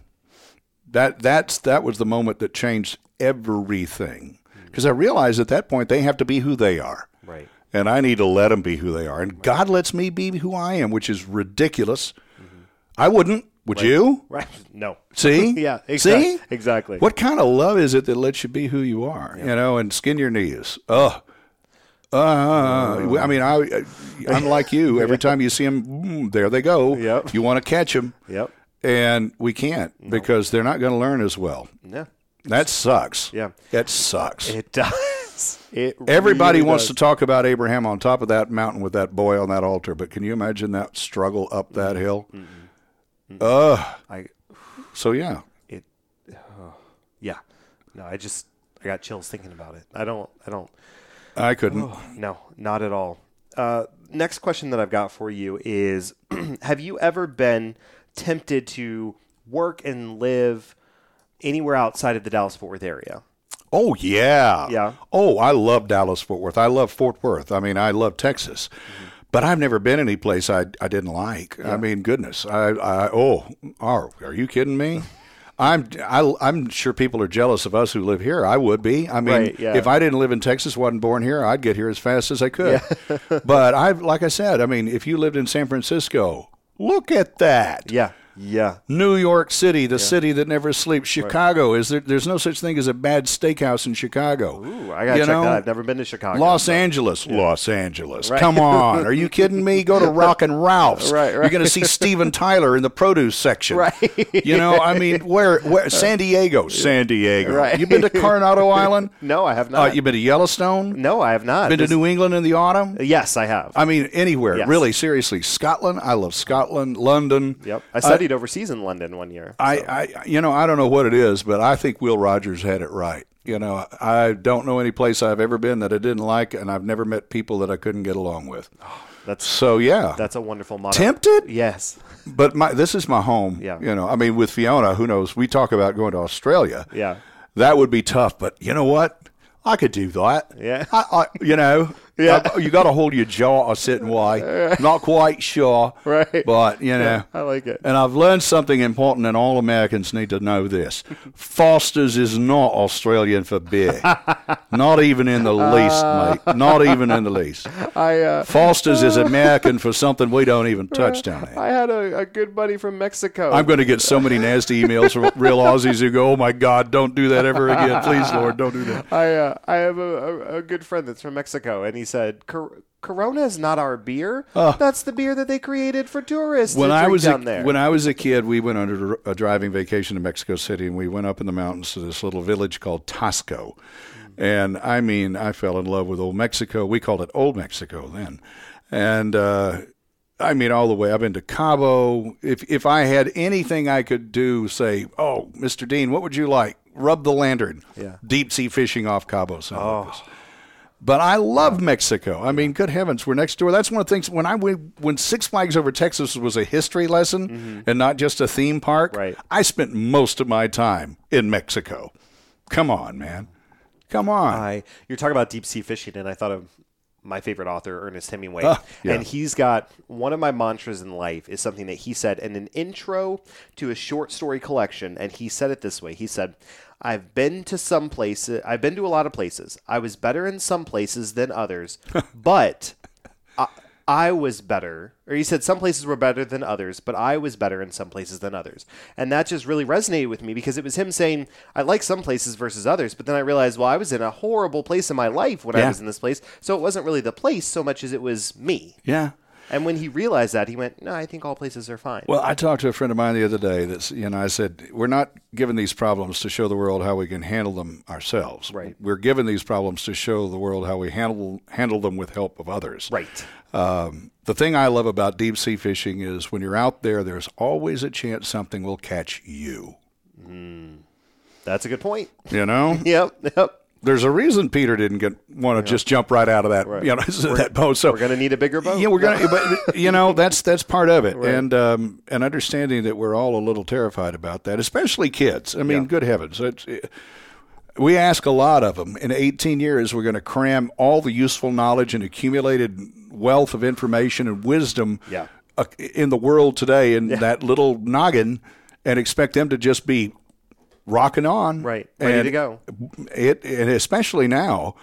that that's that was the moment that changed everything because I realized at that point they have to be who they are, Right. and I need to let them be who they are, and God lets me be who I am, which is ridiculous. I wouldn't. Would you? Right. No. See? Yeah, exact- See? exactly. What kind of love is it that lets you be who you are? You know, and skin your knees. Ugh. Uh, I mean, I, I'm like you. Every time you see them, mm, there they go. Yep. You want to catch them, Yep. And we can't because they're not going to learn as well. Yeah. That sucks. Yeah. That sucks. It does. It Everybody really wants does. to talk about Abraham on top of that mountain with that boy on that altar, but can you imagine that struggle up that hill? Ugh. I So yeah. it. oh, yeah. No, I just I got chills thinking about it. I don't. I don't. I couldn't. Oh, no, not at all. Uh, next question that I've got for you is: Have you ever been tempted to work and live anywhere outside of the Dallas Fort Worth area? Oh yeah. Yeah. Oh, I love Dallas Fort Worth. I love Fort Worth. I mean, I love Texas. Mm-hmm. But I've never been any place I, I didn't like. I mean, goodness. I, I oh, are, are you kidding me? I'm I, I'm sure people are jealous of us who live here. I would be. I mean, Right, yeah. if I didn't live in Texas, wasn't born here, I'd get here as fast as I could. but I've, like I said, I mean, if you lived in San Francisco, look at that. Yeah. Yeah. New York City, the city that never sleeps. Chicago is there? There's no such thing as a bad steakhouse in Chicago. Ooh, I gotta You check know? that. I've never been to Chicago. Los so- Angeles, Los Angeles. Come on, are you kidding me? Go to Rock and Ralph's. Right, You're going to see Steven Tyler in the produce section. Right. You know, I mean, where? Where? San Diego. San Diego. Right. You been to Coronado Island? No, I have Uh, not. you been to Yellowstone? no, I have not. Been to New England in the autumn? Yes, I have. I mean, anywhere. Yes. Really, seriously. Scotland. I love Scotland. London. yep. I studied overseas in London one year. I, I, you know, I don't know what it is, but I think Will Rogers had it right. You know, I don't know any place I've ever been that I didn't like, and I've never met people that I couldn't get along with. That's So yeah, that's a wonderful motto. tempted, Yes. but my this is my home. Yeah. You know, I mean, with Fiona, who knows? We talk about going to Australia. Yeah. that would be tough, but you know what? I could do that. Yeah. I, I you know, Yeah. You got to hold your jaw a certain way. Not quite sure, Right. But you know, I like it. and I've learned something important, and all Americans need to know this: Foster's is not Australian for beer. Not even in the least, mate. Not even in the least. I uh, Foster's is American for something we don't even touch down there. I had a, a good buddy from Mexico. I'm going to get so many nasty emails from real Aussies who go, "Oh my God, don't do that ever again, please, Lord, don't do that." I uh, I have a, a, a good friend that's from Mexico, and he said. "Cor- Corona is not our beer. That's the beer that they created for tourists when I was down a, there. when I was a kid, we went on a, a driving vacation to Mexico City, and we went up in the mountains to this little village called Taxco. And I mean, I fell in love with old Mexico. We called it Old Mexico then, and uh, I mean, all the way. I've been to Cabo. If if I had anything I could do, say, "Oh, Mr. Dean, what would you like?" Rub the lantern. Yeah. Deep sea fishing off Cabo San Lucas. But I love Mexico. I mean, good heavens, we're next door. That's one of the things when I went, when Six Flags Over Texas was a history lesson and not just a theme park. Mm-hmm. Right. I spent most of my time in Mexico. Come on, man. Come on. I you're talking about deep sea fishing, and I thought of my favorite author, Ernest Hemingway, Ah, yeah. and he's got one of my mantras in life is something that he said in an intro to a short story collection, and he said it this way: He said. I've been to some places. I've been to a lot of places. I was better in some places than others, but I, I was better. Or he said some places were better than others, but I was better in some places than others. And that just really resonated with me because it was him saying, I like some places versus others. But then I realized, well, I was in a horrible place in my life when I was in this place. So it wasn't really the place so much as it was me. yeah. And when he realized that, he went, no, I think all places are fine. Well, I talked to a friend of mine the other day. That's you know, I said we're not given these problems to show the world how we can handle them ourselves. Right. We're given these problems to show the world how we handle handle them with help of others. right. Um, the thing I love about deep sea fishing is when you're out there, there's always a chance something will catch you. That's a good point. You know, Yep. Yep. There's a reason Peter didn't get want to just jump right out of that you know that boat. So We're going to need a bigger boat. yeah, we're gonna, but you know, that's that's part of it, and um, and understanding that we're all a little terrified about that, especially kids. I mean, good heavens, it's, we ask a lot of them. In 18 years, we're going to cram all the useful knowledge and accumulated wealth of information and wisdom Yeah. in the world today in that little noggin, and expect them to just be rocking on, Right. Ready And to go. It and especially now.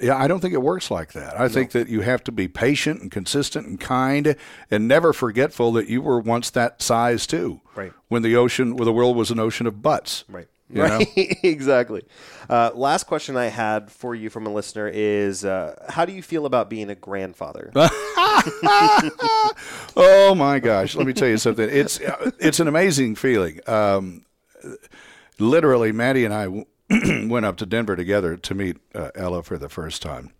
Yeah, I don't think it works like that. I think that you have to be patient and consistent and kind and never forgetful that you were once that size too. Right. When the ocean, when the world was an ocean of butts. Right. You right. exactly. Uh, last question I had for you from a listener is uh, How do you feel about being a grandfather? Oh my gosh! Let me tell you something. It's uh, it's an amazing feeling. Um, literally, Maddie and I went up to Denver together to meet uh, Ella for the first time.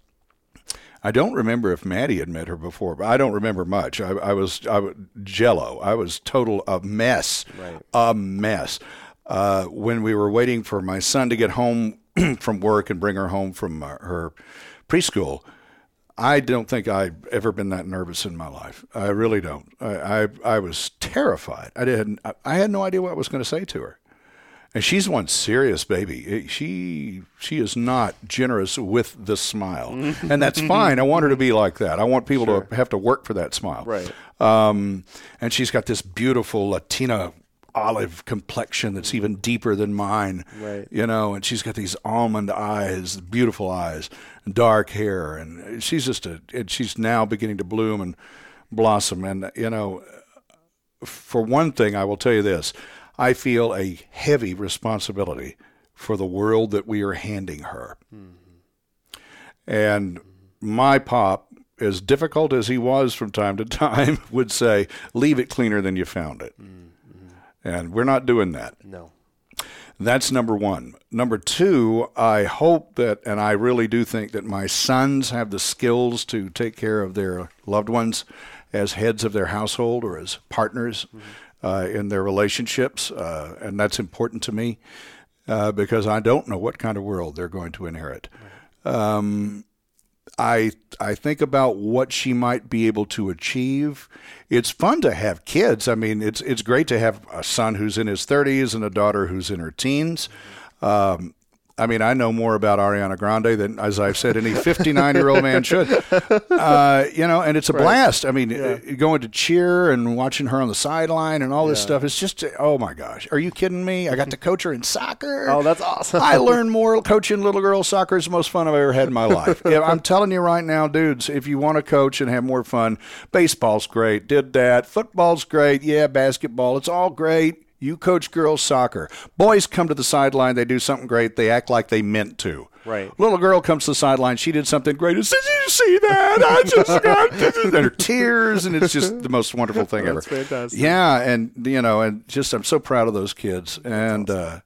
I don't remember if Maddie had met her before, but I don't remember much. I, I was I was jello. I was total a mess, Right. a mess. Uh, when we were waiting for my son to get home from work and bring her home from uh, her preschool, I don't think I've ever been that nervous in my life. I really don't. I I, I was terrified. I didn't. I- I had no idea what I was going to say to her. And she's one serious baby. She she is not generous with the smile, and that's fine. I want her to be like that. I want people to have to work for that smile. Right. Um, and she's got this beautiful Latina olive complexion that's even deeper than mine. Right. You know, and she's got these almond eyes, beautiful eyes, dark hair, and she's just a. And she's now beginning to bloom and blossom. And you know, for one thing, I will tell you this: I feel a heavy responsibility for the world that we are handing her. And my pop, as difficult as he was from time to time, would say, "Leave it cleaner than you found it." And we're not doing that. No. That's number one. Number two, I hope that, and I really do think that my sons have the skills to take care of their loved ones as heads of their household or as partners uh, in their relationships. Uh, and that's important to me uh, because I don't know what kind of world they're going to inherit. Um, I I think about what she might be able to achieve. It's fun to have kids. I mean, it's it's great to have a son who's in his 30s and a daughter who's in her teens. Um, I mean, I know more about Ariana Grande than, as I've said, any 59 year old man should. Uh, you know, and it's a blast. I mean, uh, going to cheer and watching her on the sideline and all this stuff. It's just, oh my gosh. Are you kidding me? I got to coach her in soccer. Oh, that's awesome. I learned more coaching little girls soccer is the most fun I've ever had in my life. Yeah, I'm telling you right now, dudes, if you want to coach and have more fun, baseball's great. Did that. Football's great. Yeah, basketball. It's all great. You coach girls soccer. Boys come to the sideline, they do something great, they act like they meant to. Right. Little girl comes to the sideline, she did something great. and says, Did you see that? I just got and her tears, and it's just the most wonderful thing ever. That's fantastic. Yeah, and you know, and just I'm so proud of those kids. And uh,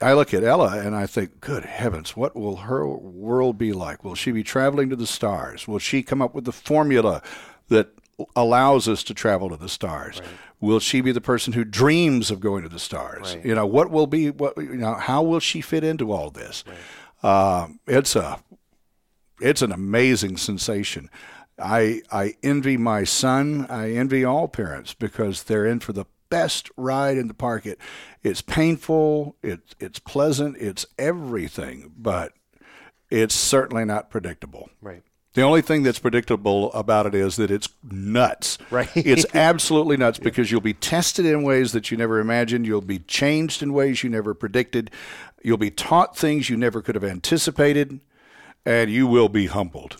I look at Ella and I think, good heavens, what will her world be like? Will she be traveling to the stars? Will she come up with the formula that allows us to travel to the stars? Will she be the person who dreams of going to the stars? Right. You know, what will be what you know? How will she fit into all this? Um, it's a it's an amazing sensation. I I envy my son. I envy all parents because they're in for the best ride in the park. It it's painful. It's it's pleasant. It's everything, but it's certainly not predictable. Right. The only thing that's predictable about it is that it's nuts. Right. It's absolutely nuts because you'll be tested in ways that you never imagined. You'll be changed in ways you never predicted. You'll be taught things you never could have anticipated, and you will be humbled.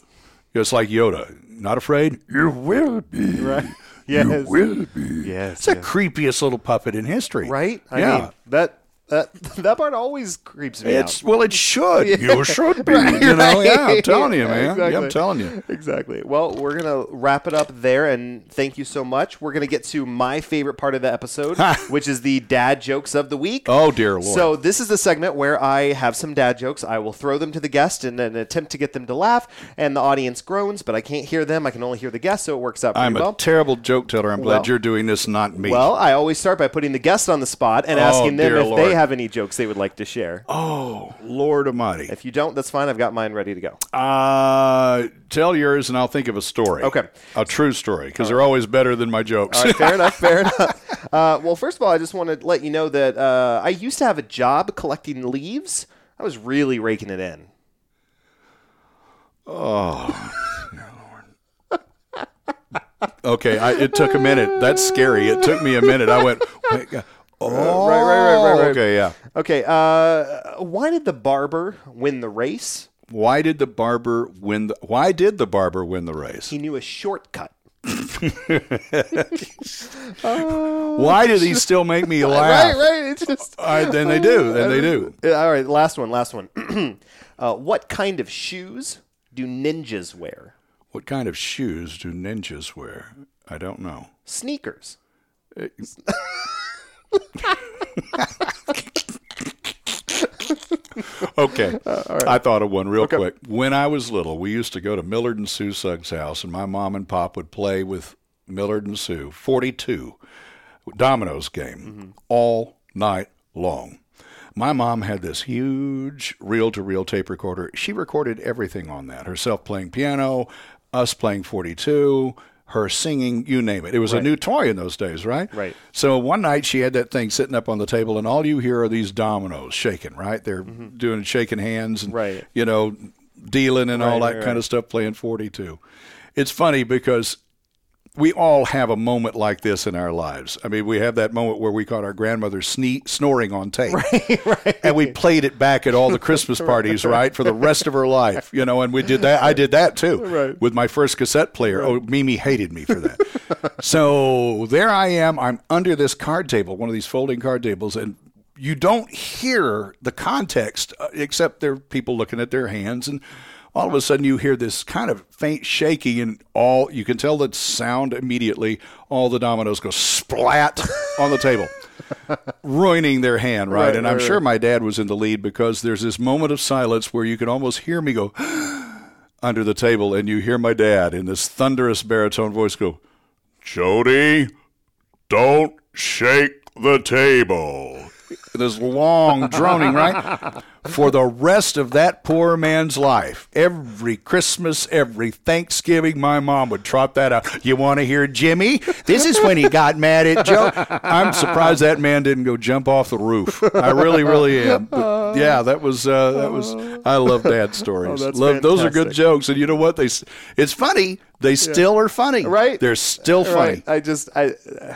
Just like Yoda. Not afraid? You will be. Right. Yes. You will be. Yes. It's the creepiest little puppet in history. Right. I yeah. mean, that that that part always creeps me It's out. well, it should. You should be. Right, you know, right. yeah. I'm telling you, Yeah, man. Yeah. I'm telling you. Exactly. Well, we're going to wrap it up there, and thank you so much. We're going to get to my favorite part of the episode, which is the dad jokes of the week. Oh dear lord. So this is the segment where I have some dad jokes. I will throw them to the guest in an attempt to get them to laugh, and the audience groans, but I can't hear them. I can only hear the guest, so it works out pretty I'm a well. terrible joke teller. I'm glad Well- you're doing this, not me. well, I always start by putting the guest on the spot and Oh, asking them dear if Lord. they have any jokes they would like to share. oh Lord Almighty. If you don't, that's fine. I've got mine ready to go. Uh, tell yours, and I'll think of a story. Okay. A true story, because they're always better than my jokes. All right, fair enough. Fair enough. Uh, well, first of all, I just want to let you know that uh, I used to have a job collecting leaves. I was really raking it in. Oh. okay, I, it took a minute. That's scary. It took me a minute. I went. Uh, oh, right, right, right, right. Okay, yeah. Okay. Uh, why did the barber win the race? Why did the barber win? The, why did the barber win the race? He knew a shortcut. Why do these still make me laugh? Right, right. It's just. Uh, then they do. Then they do. Uh, All right, last one. Last one. uh, what kind of shoes do ninjas wear? What kind of shoes do ninjas wear? I don't know. Sneakers. Okay. Uh, I thought of one real quick. When I was little, we used to go to Millard and Sue Suggs' house, and my mom and pop would play with Millard and Sue 42 dominoes game mm-hmm. all night long. My mom had this huge reel to reel tape recorder. She recorded everything on that herself playing piano, us playing 42, her singing, you name it. It was a new toy in those days, right? Right. So one night she had that thing sitting up on the table, and all you hear are these dominoes shaking, right? They're mm-hmm. doing shaking hands and, Right. you know, dealing and all that right, kind of stuff, playing 42. It's funny because we all have a moment like this in our lives. I mean, we have that moment where we caught our grandmother sne- snoring on tape. Right, right. And we played it back at all the Christmas parties, right, for the rest of her life. You know, and we did that. I did that too Right. with my first cassette player. Oh, Mimi hated me for that. so there I am. I'm under this card table, one of these folding card tables, and you don't hear the context uh, except there are people looking at their hands and all of a sudden you hear this kind of faint shaking and all you can tell the sound immediately all the dominoes go splat on the table ruining their hand right, Right, and i'm right, sure right. my dad was in the lead because there's this moment of silence where you can almost hear me go under the table and you hear my dad in this thunderous baritone voice go jody don't shake the table this long droning, right? for the rest of that poor man's life. Every Christmas, every Thanksgiving, my mom would trot that out. You want to hear Jimmy? This is when he got mad at Joe. I'm surprised that man didn't go jump off the roof. I really, really am. But yeah, that was uh, that was. I love dad stories. Oh, love, those are good jokes, and you know what? They it's funny. They still are funny. Right? They're still funny. Right. I just I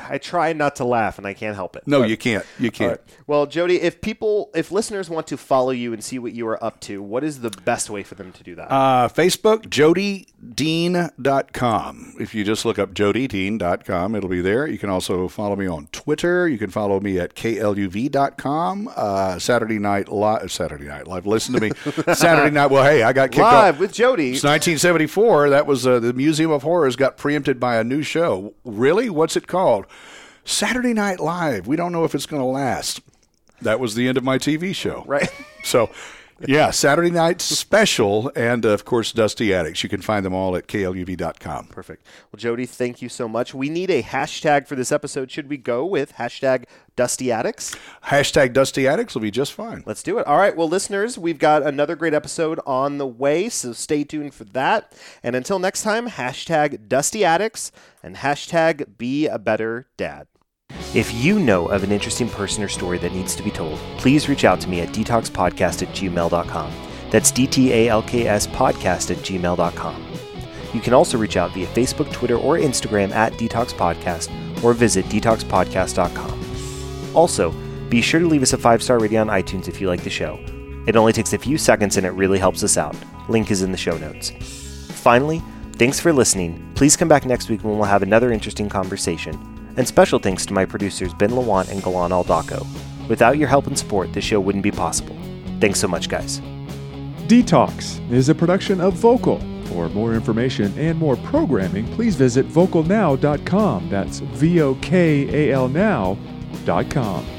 I try not to laugh and I can't help it. No, But- you can't. You can't. right. Well, Jody, if people, if listeners want to follow you and see what you are up to, what is the best way for them to do that? Uh, Facebook, jodydean.com. If you just look up jodydean.com, it'll be there. You can also follow me on Twitter. You can follow me at kluv.com. Uh, Saturday Night Live. Saturday Night Live. Listen to me. Saturday Night. Well, hey, I got kicked Live off. with Jody. It's 1974. That was uh, the Museum of Horrors got preempted by a new show. Really? What's it called? Saturday Night Live. We don't know if it's going to last. That was the end of my TV show. Right. So, yeah, Saturday Night Special, and of course, Dusty Attics. You can find them all at kluv.com. Perfect. Well, Jody, thank you so much. We need a hashtag for this episode. Should we go with hashtag Dusty Attics? Hashtag Dusty Attics will be just fine. Let's do it. All right. Well, listeners, we've got another great episode on the way, so stay tuned for that. And until next time, hashtag Dusty Attics and hashtag Be a Better Dad. If you know of an interesting person or story that needs to be told, please reach out to me at dtalkspodcast at gmail.com. That's D T A L K S podcast at gmail.com. You can also reach out via Facebook, Twitter, or Instagram at DTALKS Podcast or visit dtalkspodcast.com. Also, be sure to leave us a five star rating on iTunes if you like the show. It only takes a few seconds and it really helps us out. Link is in the show notes. Finally, thanks for listening. Please come back next week when we'll have another interesting conversation. And special thanks to my producers Ben Lawant and Galan Aldaco. Without your help and support, this show wouldn't be possible. Thanks so much, guys. DTALKS is a production of Vokal. For more information and more programming, please visit vokalnow.com. That's V O K A L now.com.